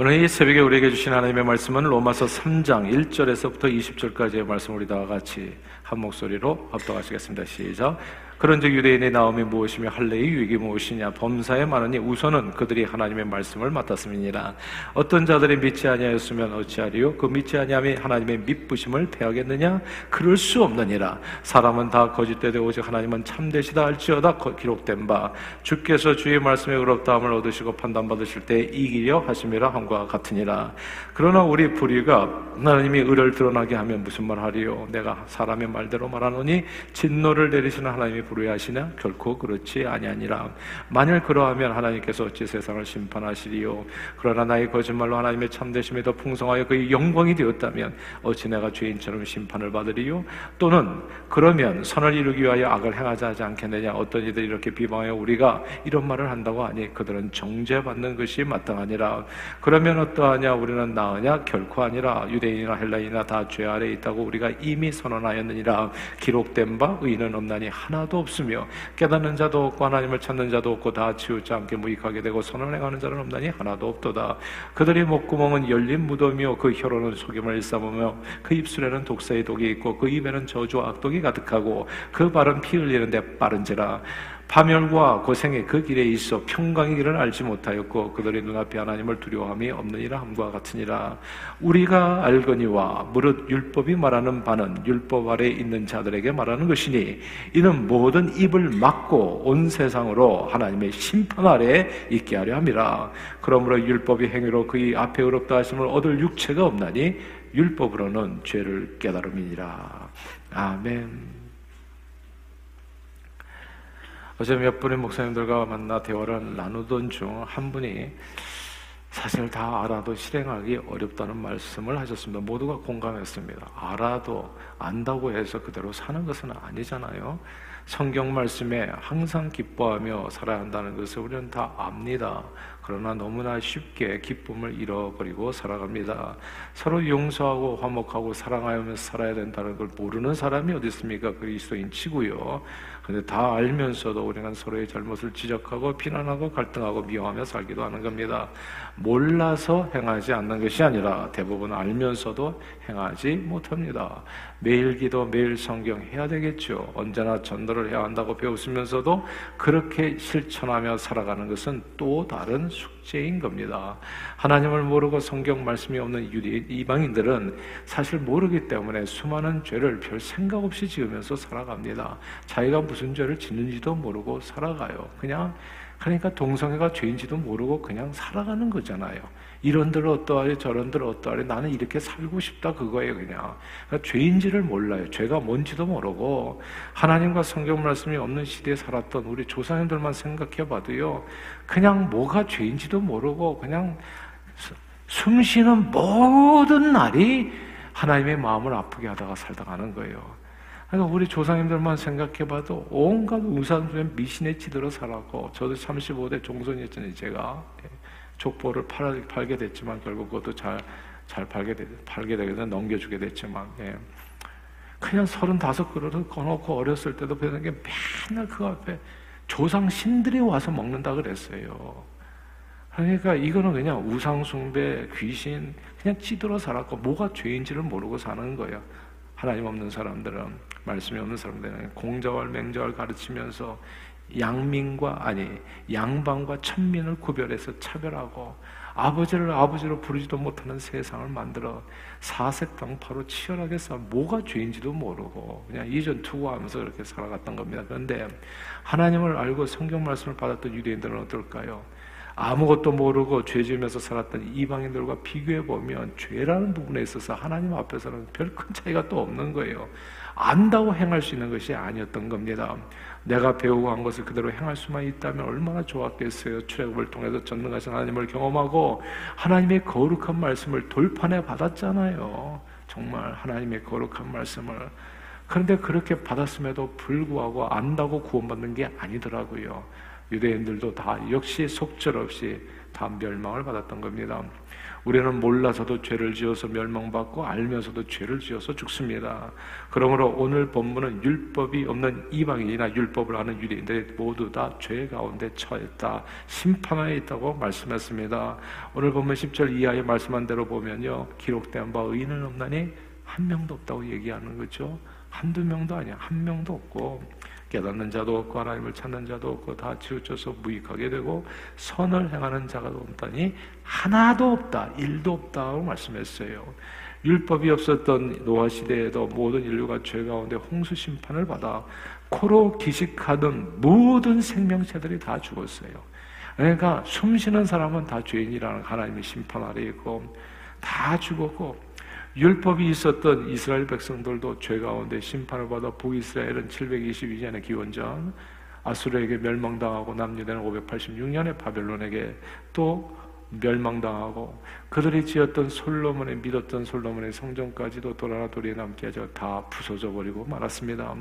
오늘 이 새벽에 우리에게 주신 하나님의 말씀은 로마서 3장 1절에서부터 20절까지의 말씀을 우리 다 같이 한 목소리로 합독하시겠습니다. 시작. 그런즉 유대인의 나옴이 무엇이며 할례의 유익이 무엇이냐? 범사에 많으니 우선은 그들이 하나님의 말씀을 맡았음이니라. 어떤 자들이 믿지 아니하였으면 어찌하리요? 그 믿지 아니함이 하나님의 믿부심을 패하겠느냐? 그럴 수 없느니라. 사람은 다 거짓되되 오직 하나님은 참되시다 할지어다 기록된 바. 주께서 주의 말씀에 의롭다함을 얻으시고 판단받으실 때 이기려 하심이라 함과 같으니라. 그러나 우리 불의가 하나님이 의를 드러나게 하면 무슨 말 하리요? 내가 사람의 말대로 말하노니 진노를 내리시는 하나님이 불의하시냐? 결코 그렇지 아니하니라. 만일 그러하면 하나님께서 어찌 세상을 심판하시리요? 그러나 나의 거짓말로 하나님의 참되심이 더 풍성하여 그의 영광이 되었다면 어찌 내가 죄인처럼 심판을 받으리요? 또는 그러면 선을 이루기 위하여 악을 행하지 하지 않겠느냐? 어떤 이들이 이렇게 비방하여 우리가 이런 말을 한다고 하니 그들은 정죄받는 것이 마땅하니라. 그러면 어떠하냐? 우리는 나으냐? 결코 아니라 유대인이나 헬라인이나 다 죄 아래 있다고 우리가 이미 선언하였느니라. 기록된 바 의인은 없나니 하나도 없으며 깨닫는 자도 없고 하나님을 찾는 자도 없고 다 치우지 않게 무익하게 되고 선을 행하는 자는 없나니 하나도 없도다. 그들의 목구멍은 열린 무덤이요 그 혀로는 속임을 일삼으며 그 입술에는 독사의 독이 있고 그 입에는 저주와 악독이 가득하고 그 발은 피 흘리는데 빠른지라 파멸과 고생이 그 길에 있어 평강의 길을 알지 못하였고 그들의 눈앞에 하나님을 두려워함이 없느니라 함과 같으니라. 우리가 알거니와 무릇 율법이 말하는 바는 율법 아래 있는 자들에게 말하는 것이니 이는 모든 입을 막고 온 세상으로 하나님의 심판 아래 있게 하려 함이라. 그러므로 율법이 행위로 그의 앞에 의롭다 하심을 얻을 육체가 없나니 율법으로는 죄를 깨달음이니라. 아멘 어제 몇 분의 목사님들과 만나 대화를 나누던 중 한 분이 사실 다 알아도 실행하기 어렵다는 말씀을 하셨습니다. 모두가 공감했습니다. 알아도 안다고 해서 그대로 사는 것은 아니잖아요. 성경 말씀에 항상 기뻐하며 살아야 한다는 것을 우리는 다 압니다. 그러나 너무나 쉽게 기쁨을 잃어버리고 살아갑니다. 서로 용서하고 화목하고 사랑하면서 살아야 된다는 걸 모르는 사람이 어디 있습니까? 그리스도인 치고요. 근데 다 알면서도 우리는 서로의 잘못을 지적하고 비난하고 갈등하고 미워하며 살기도 하는 겁니다. 몰라서 행하지 않는 것이 아니라 대부분 알면서도 행하지 못합니다. 매일 기도, 매일 성경 해야 되겠죠. 언제나 전도를 해야 한다고 배웠으면서도 그렇게 실천하며 살아가는 것은 또 다른 숙제인 겁니다. 하나님을 모르고 성경 말씀이 없는 유리 이방인들은 사실 모르기 때문에 수많은 죄를 별 생각 없이 지으면서 살아갑니다. 자기가 무슨 죄를 짓는지도 모르고 살아가요. 그냥 그러니까 동성애가 죄인지도 모르고 그냥 살아가는 거잖아요. 이런들 어떠하리 저런들 어떠하리 나는 이렇게 살고 싶다 그거예요 그냥. 그러니까 죄인지를 몰라요. 죄가 뭔지도 모르고 하나님과 성경 말씀이 없는 시대에 살았던 우리 조상님들만 생각해 봐도요 그냥 뭐가 죄인지도 모르고 그냥 숨 쉬는 모든 날이 하나님의 마음을 아프게 하다가 살다 가는 거예요 그러니까 우리 조상님들만 생각해봐도 온갖 우상수에 미신에 치들어 살았고 저도 35대 종손이었잖아요 제가 족보를 팔, 팔게 됐지만 결국 그것도 잘, 잘 팔게, 되, 팔게 되게 넘겨주게 됐지만 예. 그냥 서른다섯 그릇을 꺼놓고 어렸을 때도 배우는 게 맨날 그 앞에 조상 신들이 와서 먹는다 그랬어요. 그러니까 이거는 그냥 우상숭배, 귀신, 그냥 찌들어 살았고 뭐가 죄인지를 모르고 사는 거예요. 하나님 없는 사람들은 말씀이 없는 사람들은 공자월 맹자월 가르치면서 양민과 아니 양반과 천민을 구별해서 차별하고 아버지를 아버지로 부르지도 못하는 세상을 만들어 사색당파로 치열하게 싸 뭐가 죄인지도 모르고 그냥 이전 투구하면서 그렇게 살아갔던 겁니다. 그런데 하나님을 알고 성경 말씀을 받았던 유대인들은 어떨까요? 아무것도 모르고 죄 지으면서 살았던 이방인들과 비교해 보면 죄라는 부분에 있어서 하나님 앞에서는 별 큰 차이가 또 없는 거예요. 안다고 행할 수 있는 것이 아니었던 겁니다. 내가 배우고 한 것을 그대로 행할 수만 있다면 얼마나 좋았겠어요. 출애굽을 통해서 전능하신 하나님을 경험하고 하나님의 거룩한 말씀을 돌판에 받았잖아요. 정말 하나님의 거룩한 말씀을 그런데 그렇게 받았음에도 불구하고 안다고 구원받는 게 아니더라고요. 유대인들도 다 역시 속절없이 다 멸망을 받았던 겁니다. 우리는 몰라서도 죄를 지어서 멸망받고 알면서도 죄를 지어서 죽습니다. 그러므로 오늘 본문은 율법이 없는 이방인이나 율법을 아는 유대인들이 모두 다 죄 가운데 처했다. 심판하에 있다고 말씀했습니다. 오늘 본문 10절 이하의 말씀한 대로 보면요. 기록된 바 의인은 없나니 한 명도 없다고 얘기하는 거죠. 한두 명도 아니야. 한 명도 없고 깨닫는 자도 없고 하나님을 찾는 자도 없고 다 치우쳐서 무익하게 되고 선을 행하는 자가 없다니 하나도 없다. 일도 없다고 말씀했어요. 율법이 없었던 노아 시대에도 모든 인류가 죄 가운데 홍수 심판을 받아 코로 기식하던 모든 생명체들이 다 죽었어요. 그러니까 숨쉬는 사람은 다 죄인이라는 하나님의 심판 아래 있고 다 죽었고 율법이 있었던 이스라엘 백성들도 죄 가운데 심판을 받아 북이스라엘은 722년의 기원전 아수르에게 멸망당하고 남유대는 586년에 바벨론에게 또 멸망당하고 그들이 지었던 솔로몬의 믿었던 솔로몬의 성전까지도 돌아나 돌이 남게 하죠. 다 부서져 버리고 말았습니다.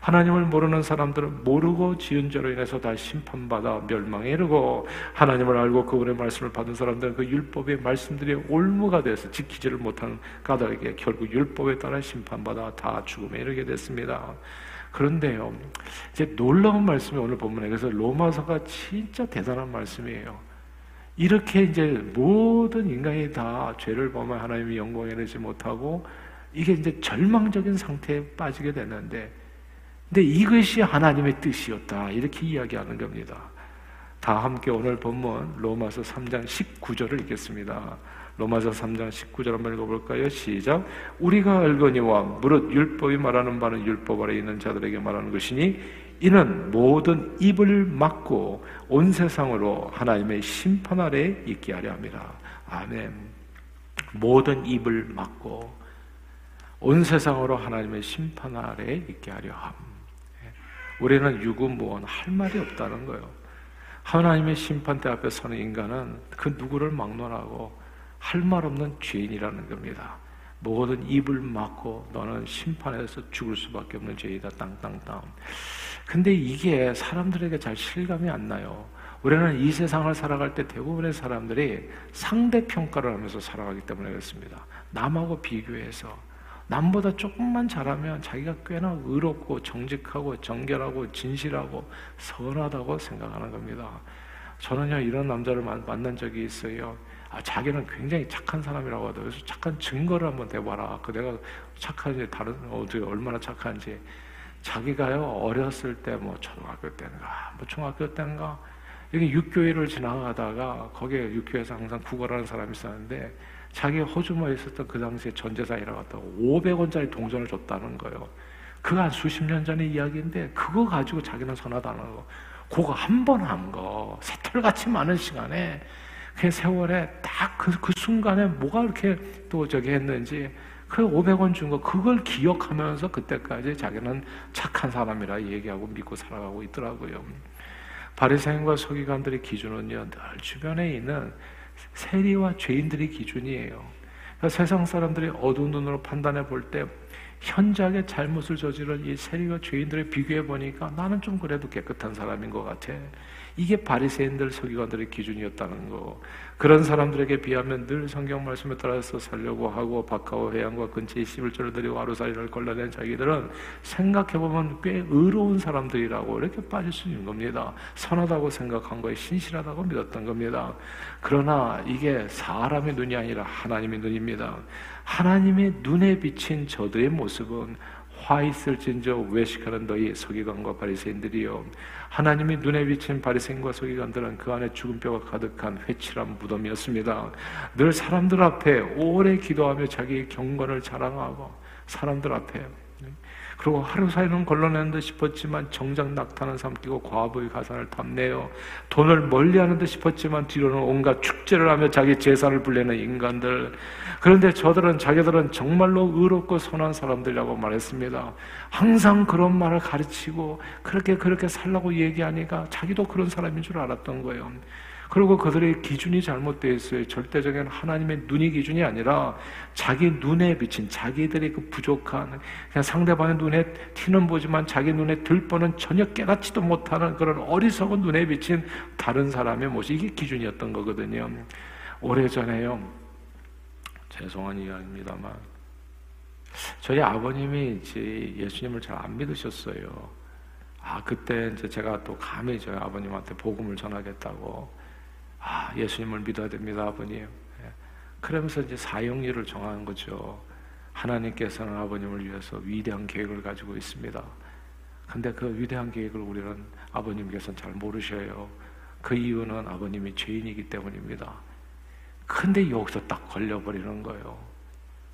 하나님을 모르는 사람들은 모르고 지은 죄로 인해서 다 심판받아 멸망에 이르고 하나님을 알고 그분의 말씀을 받은 사람들은 그 율법의 말씀들이 올무가 돼서 지키지를 못하는 까닭에 결국 율법에 따라 심판받아 다 죽음에 이르게 됐습니다. 그런데요, 이제 놀라운 말씀이 오늘 본문에 그래서 로마서가 진짜 대단한 말씀이에요. 이렇게 이제 모든 인간이 다 죄를 범한 하나님의 영광에 이르지 못하고 이게 이제 절망적인 상태에 빠지게 되는데 근데 이것이 하나님의 뜻이었다. 이렇게 이야기하는 겁니다. 다 함께 오늘 본문 로마서 3장 19절을 읽겠습니다. 로마서 3장 19절 한번 읽어볼까요? 시작. 우리가 알거니와 무릇 율법이 말하는 바는 율법 아래 있는 자들에게 말하는 것이니 이는 모든 입을 막고 온 세상으로 하나님의 심판 아래 있게 하려 함이라. 아멘. 모든 입을 막고 온 세상으로 하나님의 심판 아래 있게 하려 함. 우리는 유구무원 할 말이 없다는 거예요. 하나님의 심판대 앞에 서는 인간은 그 누구를 막론하고 할 말 없는 죄인이라는 겁니다. 모든 입을 막고 너는 심판에서 죽을 수밖에 없는 죄이다. 땅땅땅. 근데 이게 사람들에게 잘 실감이 안 나요. 우리는 이 세상을 살아갈 때 대부분의 사람들이 상대 평가를 하면서 살아가기 때문에 그렇습니다. 남하고 비교해서 남보다 조금만 잘하면 자기가 꽤나 의롭고 정직하고 정결하고 진실하고 선하다고 생각하는 겁니다. 저는요 이런 남자를 만난 적이 있어요. 아, 자기는 굉장히 착한 사람이라고 하더라고요. 그래서 착한 증거를 한번 대봐라. 그 내가 착한지 다른 어디 얼마나 착한지 자기가요 어렸을 때 뭐 초등학교 때인가 뭐 중학교 때인가 여기 육교회를 지나가다가 거기에 육교회에서 항상 구걸하는 사람이 있었는데 자기 호주머니에 있었던 그 당시에 전재산이라고 했다고 500원짜리 동전을 줬다는 거예요. 그거 한 수십 년 전의 이야기인데 그거 가지고 자기는 선하다는 거. 그거 한 번 한 거. 새털같이 많은 시간에 그 세월에 딱 그 그 순간에 뭐가 이렇게 또 저기 했는지 그 500원 준 거 그걸 기억하면서 그때까지 자기는 착한 사람이라 얘기하고 믿고 살아가고 있더라고요. 바리새인과 서기관들의 기준은요 늘 주변에 있는 세리와 죄인들의 기준이에요. 그러니까 세상 사람들이 어두운 눈으로 판단해 볼 때 현저하게 잘못을 저지른 이 세리와 죄인들을 비교해 보니까 나는 좀 그래도 깨끗한 사람인 것 같아. 이게 바리새인들 서기관들의 기준이었다는 거. 그런 사람들에게 비하면 늘 성경 말씀에 따라서 살려고 하고 바카오 해양과 근처에 십일절을 드리고 하루살이를 걸러낸 자기들은 생각해보면 꽤 의로운 사람들이라고 이렇게 빠질 수 있는 겁니다. 선하다고 생각한 거에 신실하다고 믿었던 겁니다. 그러나 이게 사람의 눈이 아니라 하나님의 눈입니다. 하나님의 눈에 비친 저들의 모습은 화 있을진저 외식하는 너희 서기관과 바리새인들이요 하나님이 눈에 비친 바리새인과 서기관들은 그 안에 죽은 뼈가 가득한 회칠한 무덤이었습니다. 늘 사람들 앞에 오래 기도하며 자기의 경건을 자랑하고 사람들 앞에 그리고 하루 사이는 듯 싶었지만 정작 낙타는 삼키고 과부의 가산을 탐내요. 돈을 멀리하는 듯 싶었지만 뒤로는 온갖 축제를 하며 자기 재산을 불리는 인간들. 그런데 저들은 자기들은 정말로 의롭고 선한 사람들이라고 말했습니다. 항상 그런 말을 가르치고 그렇게 그렇게 살라고 얘기하니까 자기도 그런 사람인 줄 알았던 거예요. 그리고 그들의 기준이 잘못되어 있어요. 절대적인 하나님의 눈이 기준이 아니라 자기 눈에 비친 자기들의 그 부족한 그냥 상대방의 눈에 티는 보지만 자기 눈에 들 뻔은 전혀 깨닫지도 못하는 그런 어리석은 눈에 비친 다른 사람의 모습 이게 기준이었던 거거든요. 오래전에요. 죄송한 이야기입니다만 저희 아버님이 이제 예수님을 잘 안 믿으셨어요. 아 그때 이제 제가 또 감히 저희 아버님한테 복음을 전하겠다고 아, 예수님을 믿어야 됩니다, 아버님. 예. 그러면서 이제 사형리를 정하는 거죠. 하나님께서는 아버님을 위해서 위대한 계획을 가지고 있습니다. 근데 그 위대한 계획을 우리는 아버님께서는 잘 모르셔요. 그 이유는 아버님이 죄인이기 때문입니다. 근데 여기서 딱 걸려버리는 거예요.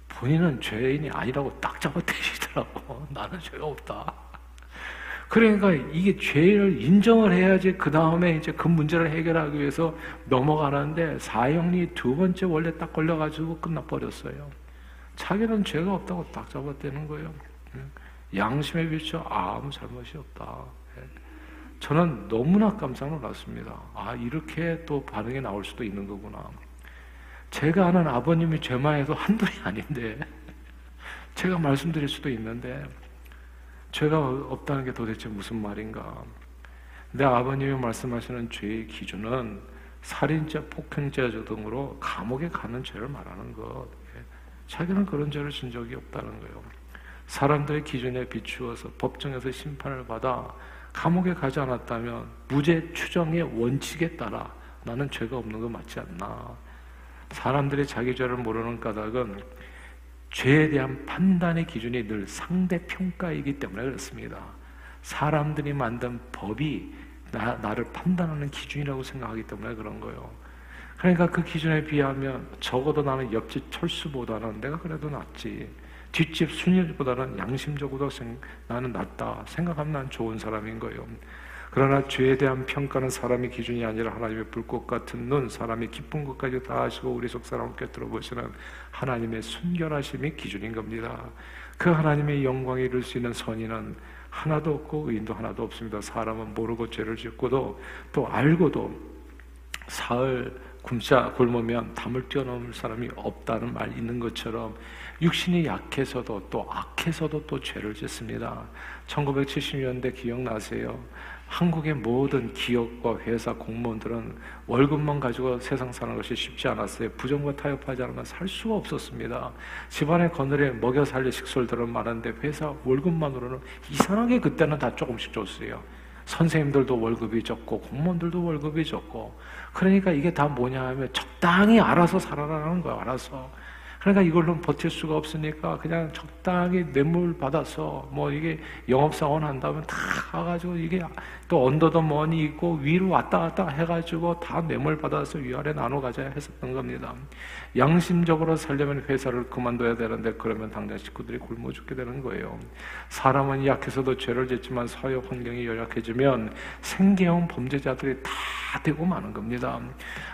본인은 죄인이 아니라고 딱 잡아떼시더라고. 나는 죄가 없다. 그러니까 이게 죄를 인정을 해야지 그 다음에 이제 그 문제를 해결하기 위해서 넘어가는데 사형리 두 번째 원래 딱 걸려가지고 끝나버렸어요. 자기는 죄가 없다고 딱 잡아떼는 거예요. 양심에 비춰 아무 잘못이 없다. 저는 너무나 깜짝 놀랐습니다. 아, 이렇게 또 반응이 나올 수도 있는 거구나. 제가 아는 아버님이 죄만 해도 한둘이 아닌데, 제가 말씀드릴 수도 있는데, 죄가 없다는 게 도대체 무슨 말인가? 내 아버님이 말씀하시는 죄의 기준은 살인죄, 폭행죄 등으로 감옥에 가는 죄를 말하는 것. 자기는 그런 죄를 진 적이 없다는 거예요. 사람들의 기준에 비추어서 법정에서 심판을 받아 감옥에 가지 않았다면 무죄 추정의 원칙에 따라 나는 죄가 없는 거 맞지 않나. 사람들이 자기 죄를 모르는 까닭은 죄에 대한 판단의 기준이 늘 상대평가이기 때문에 그렇습니다. 사람들이 만든 법이 나, 나를 판단하는 기준이라고 생각하기 때문에 그런 거예요. 그러니까 그 기준에 비하면 적어도 나는 옆집 철수보다는 내가 그래도 낫지. 뒷집 순일보다는 양심적으로 생, 나는 낫다. 생각하면 난 좋은 사람인 거예요. 그러나 죄에 대한 평가는 사람의 기준이 아니라 하나님의 불꽃 같은 눈, 사람이 기쁜 것까지 다 하시고 우리 속 사람을 꿰뚫어 보시는 하나님의 순결하심이 기준인 겁니다. 그 하나님의 영광에 이룰 수 있는 선인은 하나도 없고 의인도 하나도 없습니다. 사람은 모르고 죄를 짓고도 또 알고도 사흘 굶자 굶으면 담을 뛰어넘을 사람이 없다는 말 있는 것처럼 육신이 약해서도 또 악해서도 또 죄를 짓습니다. 1970년대 기억나세요? 한국의 모든 기업과 회사 공무원들은 월급만 가지고 세상 사는 것이 쉽지 않았어요. 부정과 타협하지 않으면 살 수가 없었습니다. 집안의 거늘에 먹여 살릴 식솔들은 많은데 회사 월급만으로는 이상하게 그때는 다 조금씩 줬어요. 선생님들도 월급이 적고 공무원들도 월급이 적고 그러니까 이게 다 뭐냐 하면 적당히 알아서 살아라는 거야 알아서 그러니까 이걸로 버틸 수가 없으니까 그냥 적당히 뇌물 받아서 뭐 이게 영업사원 한다면 다 가가지고 이게 또 언더더 머니 있고 위로 왔다 갔다 해가지고 다 뇌물 받아서 위아래 나눠 가져야 했었던 겁니다. 양심적으로 살려면 회사를 그만둬야 되는데 그러면 당장 식구들이 굶어 죽게 되는 거예요. 사람은 약해서도 죄를 짓지만 사회 환경이 열악해지면 생계형 범죄자들이 다 되고 마는 겁니다.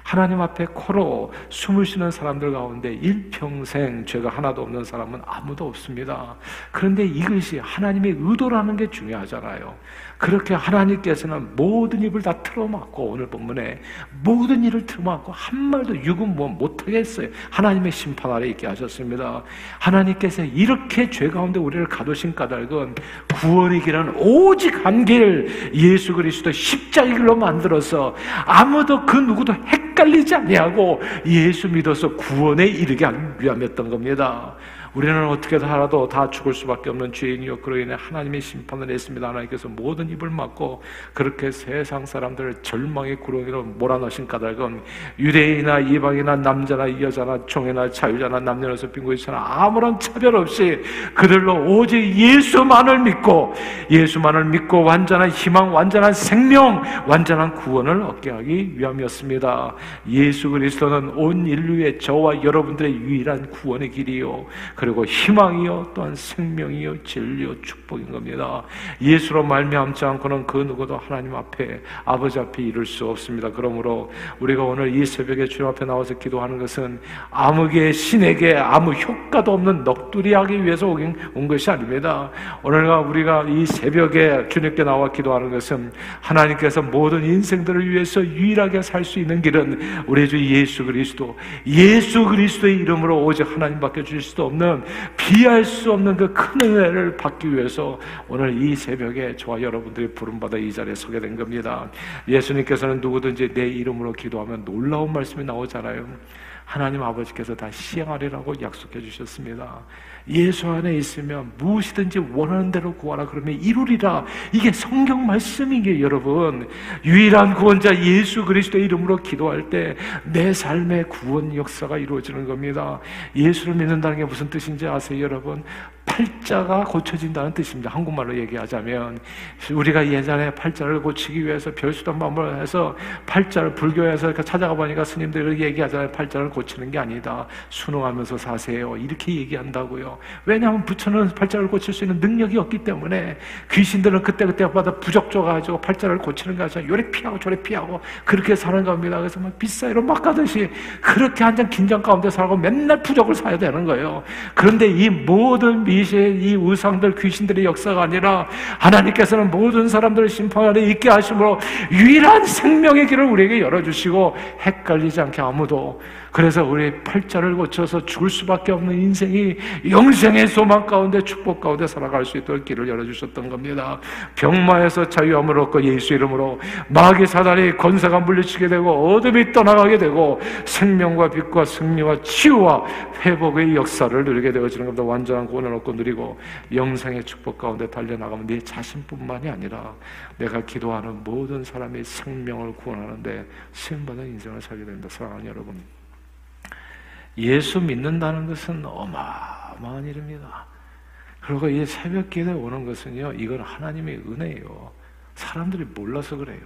하나님 앞에 코로 숨을 쉬는 사람들 가운데 일평생 죄가 하나도 없는 사람은 아무도 없습니다. 그런데 이것이 하나님의 의도라는 게 중요하잖아요. 그렇게 하나님께 서는 모든 입을 다 틀어막고 오늘 본문에 모든 일을 틀어막고 한 말도 유금 뭐 못하겠어요. 하나님의 심판 아래 있게 하셨습니다. 하나님께서 이렇게 죄 가운데 우리를 가두신 까닭은 구원의 길은 오직 한 길, 예수 그리스도 십자의 길로 만들어서 아무도 그 누구도 헷갈리지 아니하고 예수 믿어서 구원에 이르게 위함이었던 겁니다. 우리는 어떻게 살아도 다 죽을 수밖에 없는 죄인이요 그로 인해 하나님의 심판을 했습니다. 하나님께서 모든 입을 막고 그렇게 세상 사람들을 절망의 구렁이로 몰아넣으신 까닭은 유대인이나 이방이나 남자나 여자나 총이나 자유자나 남녀노소 빈곤이나 아무런 차별 없이 그들로 오직 예수만을 믿고 예수만을 믿고 완전한 희망, 완전한 생명, 완전한 구원을 얻게 하기 위함이었습니다. 예수 그리스도는 온 인류의 저와 여러분들의 유일한 구원의 길이요. 그리고 희망이요 또한 생명이요 진리요 축복인 겁니다. 예수로 말미암지 않고는 그 누구도 하나님 앞에 아버지 앞에 이룰 수 없습니다. 그러므로 우리가 오늘 이 새벽에 주님 앞에 나와서 기도하는 것은 아무개 신에게 아무 효과도 없는 넋두리하기 위해서 온 것이 아닙니다. 오늘과 우리가 이 새벽에 주님께 나와 기도하는 것은 하나님께서 모든 인생들을 위해서 유일하게 살 수 있는 길은 우리 주 예수 그리스도 예수 그리스도의 이름으로 오직 하나님밖에 주실 수도 없는 비할 수 없는 그 큰 은혜를 받기 위해서 오늘 이 새벽에 저와 여러분들이 부름받아 이 자리에 서게 된 겁니다. 예수님께서는 누구든지 내 이름으로 기도하면 놀라운 말씀이 나오잖아요. 하나님 아버지께서 다 시행하리라고 약속해 주셨습니다. 예수 안에 있으면 무엇이든지 원하는 대로 구하라 그러면 이루리라. 이게 성경 말씀인 게 여러분. 유일한 구원자 예수 그리스도의 이름으로 기도할 때 내 삶의 구원 역사가 이루어지는 겁니다. 예수를 믿는다는 게 무슨 뜻 인지 아세요, 여러분? 팔자가 고쳐진다는 뜻입니다. 한국말로 얘기하자면 우리가 예전에 팔자를 고치기 위해서 별수단 방법을 해서 팔자를 불교에서 찾아가 보니까 스님들이 얘기하잖아요. 팔자를 고치는 게 아니다. 순응하면서 사세요. 이렇게 얘기한다고요. 왜냐하면 부처는 팔자를 고칠 수 있는 능력이 없기 때문에 귀신들은 그때그때마다 부적져가지고 팔자를 고치는 게 아니라 요래 피하고 저래 피하고 그렇게 사는 겁니다. 그래서 막 비싸이로 막 가듯이 그렇게 한장 긴장 가운데 살고 맨날 부적을 사야 되는 거예요. 그런데 이 모든 미 시의 이 우상들 귀신들의 역사가 아니라 하나님께서는 모든 사람들을 심판 안에 있게 하심으로 유일한 생명의 길을 우리에게 열어주시고 헷갈리지 않게 아무도 그래서 우리 팔자를 고쳐서 죽을 수밖에 없는 인생이 영생의 소망 가운데 축복 가운데 살아갈 수 있도록 길을 열어주셨던 겁니다. 병마에서 자유함을 얻고 예수 이름으로 마귀 사단이 권세가 물리치게 되고 어둠이 떠나가게 되고 생명과 빛과 승리와 치유와 회복의 역사를 누리게 되어지는 겁니다. 완전한 구원을 얻고 누리고 영생의 축복 가운데 달려나가면 네 자신뿐만이 아니라 내가 기도하는 모든 사람의 생명을 구원하는데 쓰임받은 인생을 살게 됩니다. 사랑하는 여러분. 예수 믿는다는 것은 어마어마한 일입니다. 그리고 이 새벽 기도에 오는 것은요, 이건 하나님의 은혜예요. 사람들이 몰라서 그래요.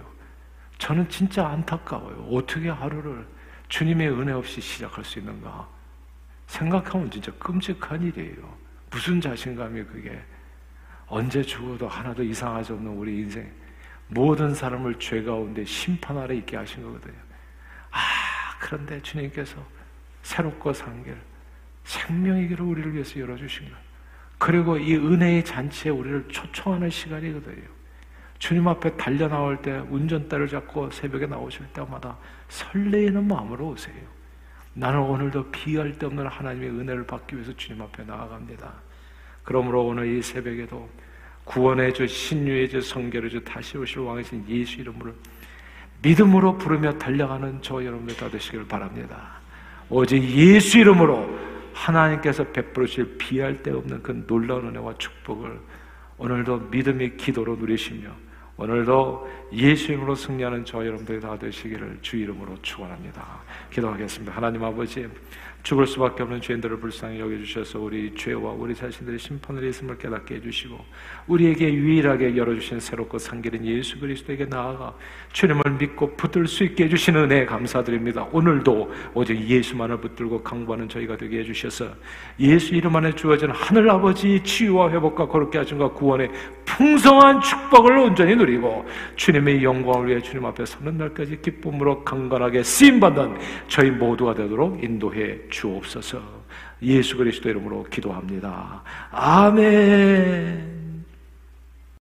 저는 진짜 안타까워요. 어떻게 하루를 주님의 은혜 없이 시작할 수 있는가? 생각하면 진짜 끔찍한 일이에요. 무슨 자신감이 그게? 언제 죽어도 하나도 이상하지 없는 우리 인생. 모든 사람을 죄 가운데 심판 아래 있게 하신 거거든요. 아, 그런데 주님께서 새롭고 산길, 생명의 길을 우리를 위해서 열어주신 것. 그리고 이 은혜의 잔치에 우리를 초청하는 시간이거든요. 주님 앞에 달려 나올 때 운전대를 잡고 새벽에 나오실 때마다 설레이는 마음으로 오세요. 나는 오늘도 비할 데 없는 하나님의 은혜를 받기 위해서 주님 앞에 나아갑니다. 그러므로 오늘 이 새벽에도 구원의 주, 신유의 주, 성결의 주, 다시 오실 왕이신 예수 이름으로 믿음으로 부르며 달려가는 저 여러분들 다 되시기를 바랍니다. 오직 예수 이름으로 하나님께서 베풀으실 비할 데 없는 그 놀라운 은혜와 축복을 오늘도 믿음의 기도로 누리시며 오늘도 예수 이름으로 승리하는 저 여러분들이 다 되시기를 주 이름으로 축원합니다. 기도하겠습니다. 하나님 아버지 죽을 수밖에 없는 죄인들을 불쌍히 여겨주셔서 우리 죄와 우리 자신들의 심판을 있음을 깨닫게 해주시고 우리에게 유일하게 열어주신 새롭고 상길인 예수 그리스도에게 나아가 주님을 믿고 붙들 수 있게 해주신 은혜 감사드립니다. 오늘도 오직 예수만을 붙들고 강구하는 저희가 되게 해주셔서 예수 이름 안에 주어진 하늘 아버지 치유와 회복과 거룩게 하심과 구원의 풍성한 축복을 온전히 누리고 주님의 영광을 위해 주님 앞에 서는 날까지 기쁨으로 강건하게 쓰임받는 저희 모두가 되도록 인도해 주옵소서 예수 그리스도 이름으로 기도합니다. 아멘.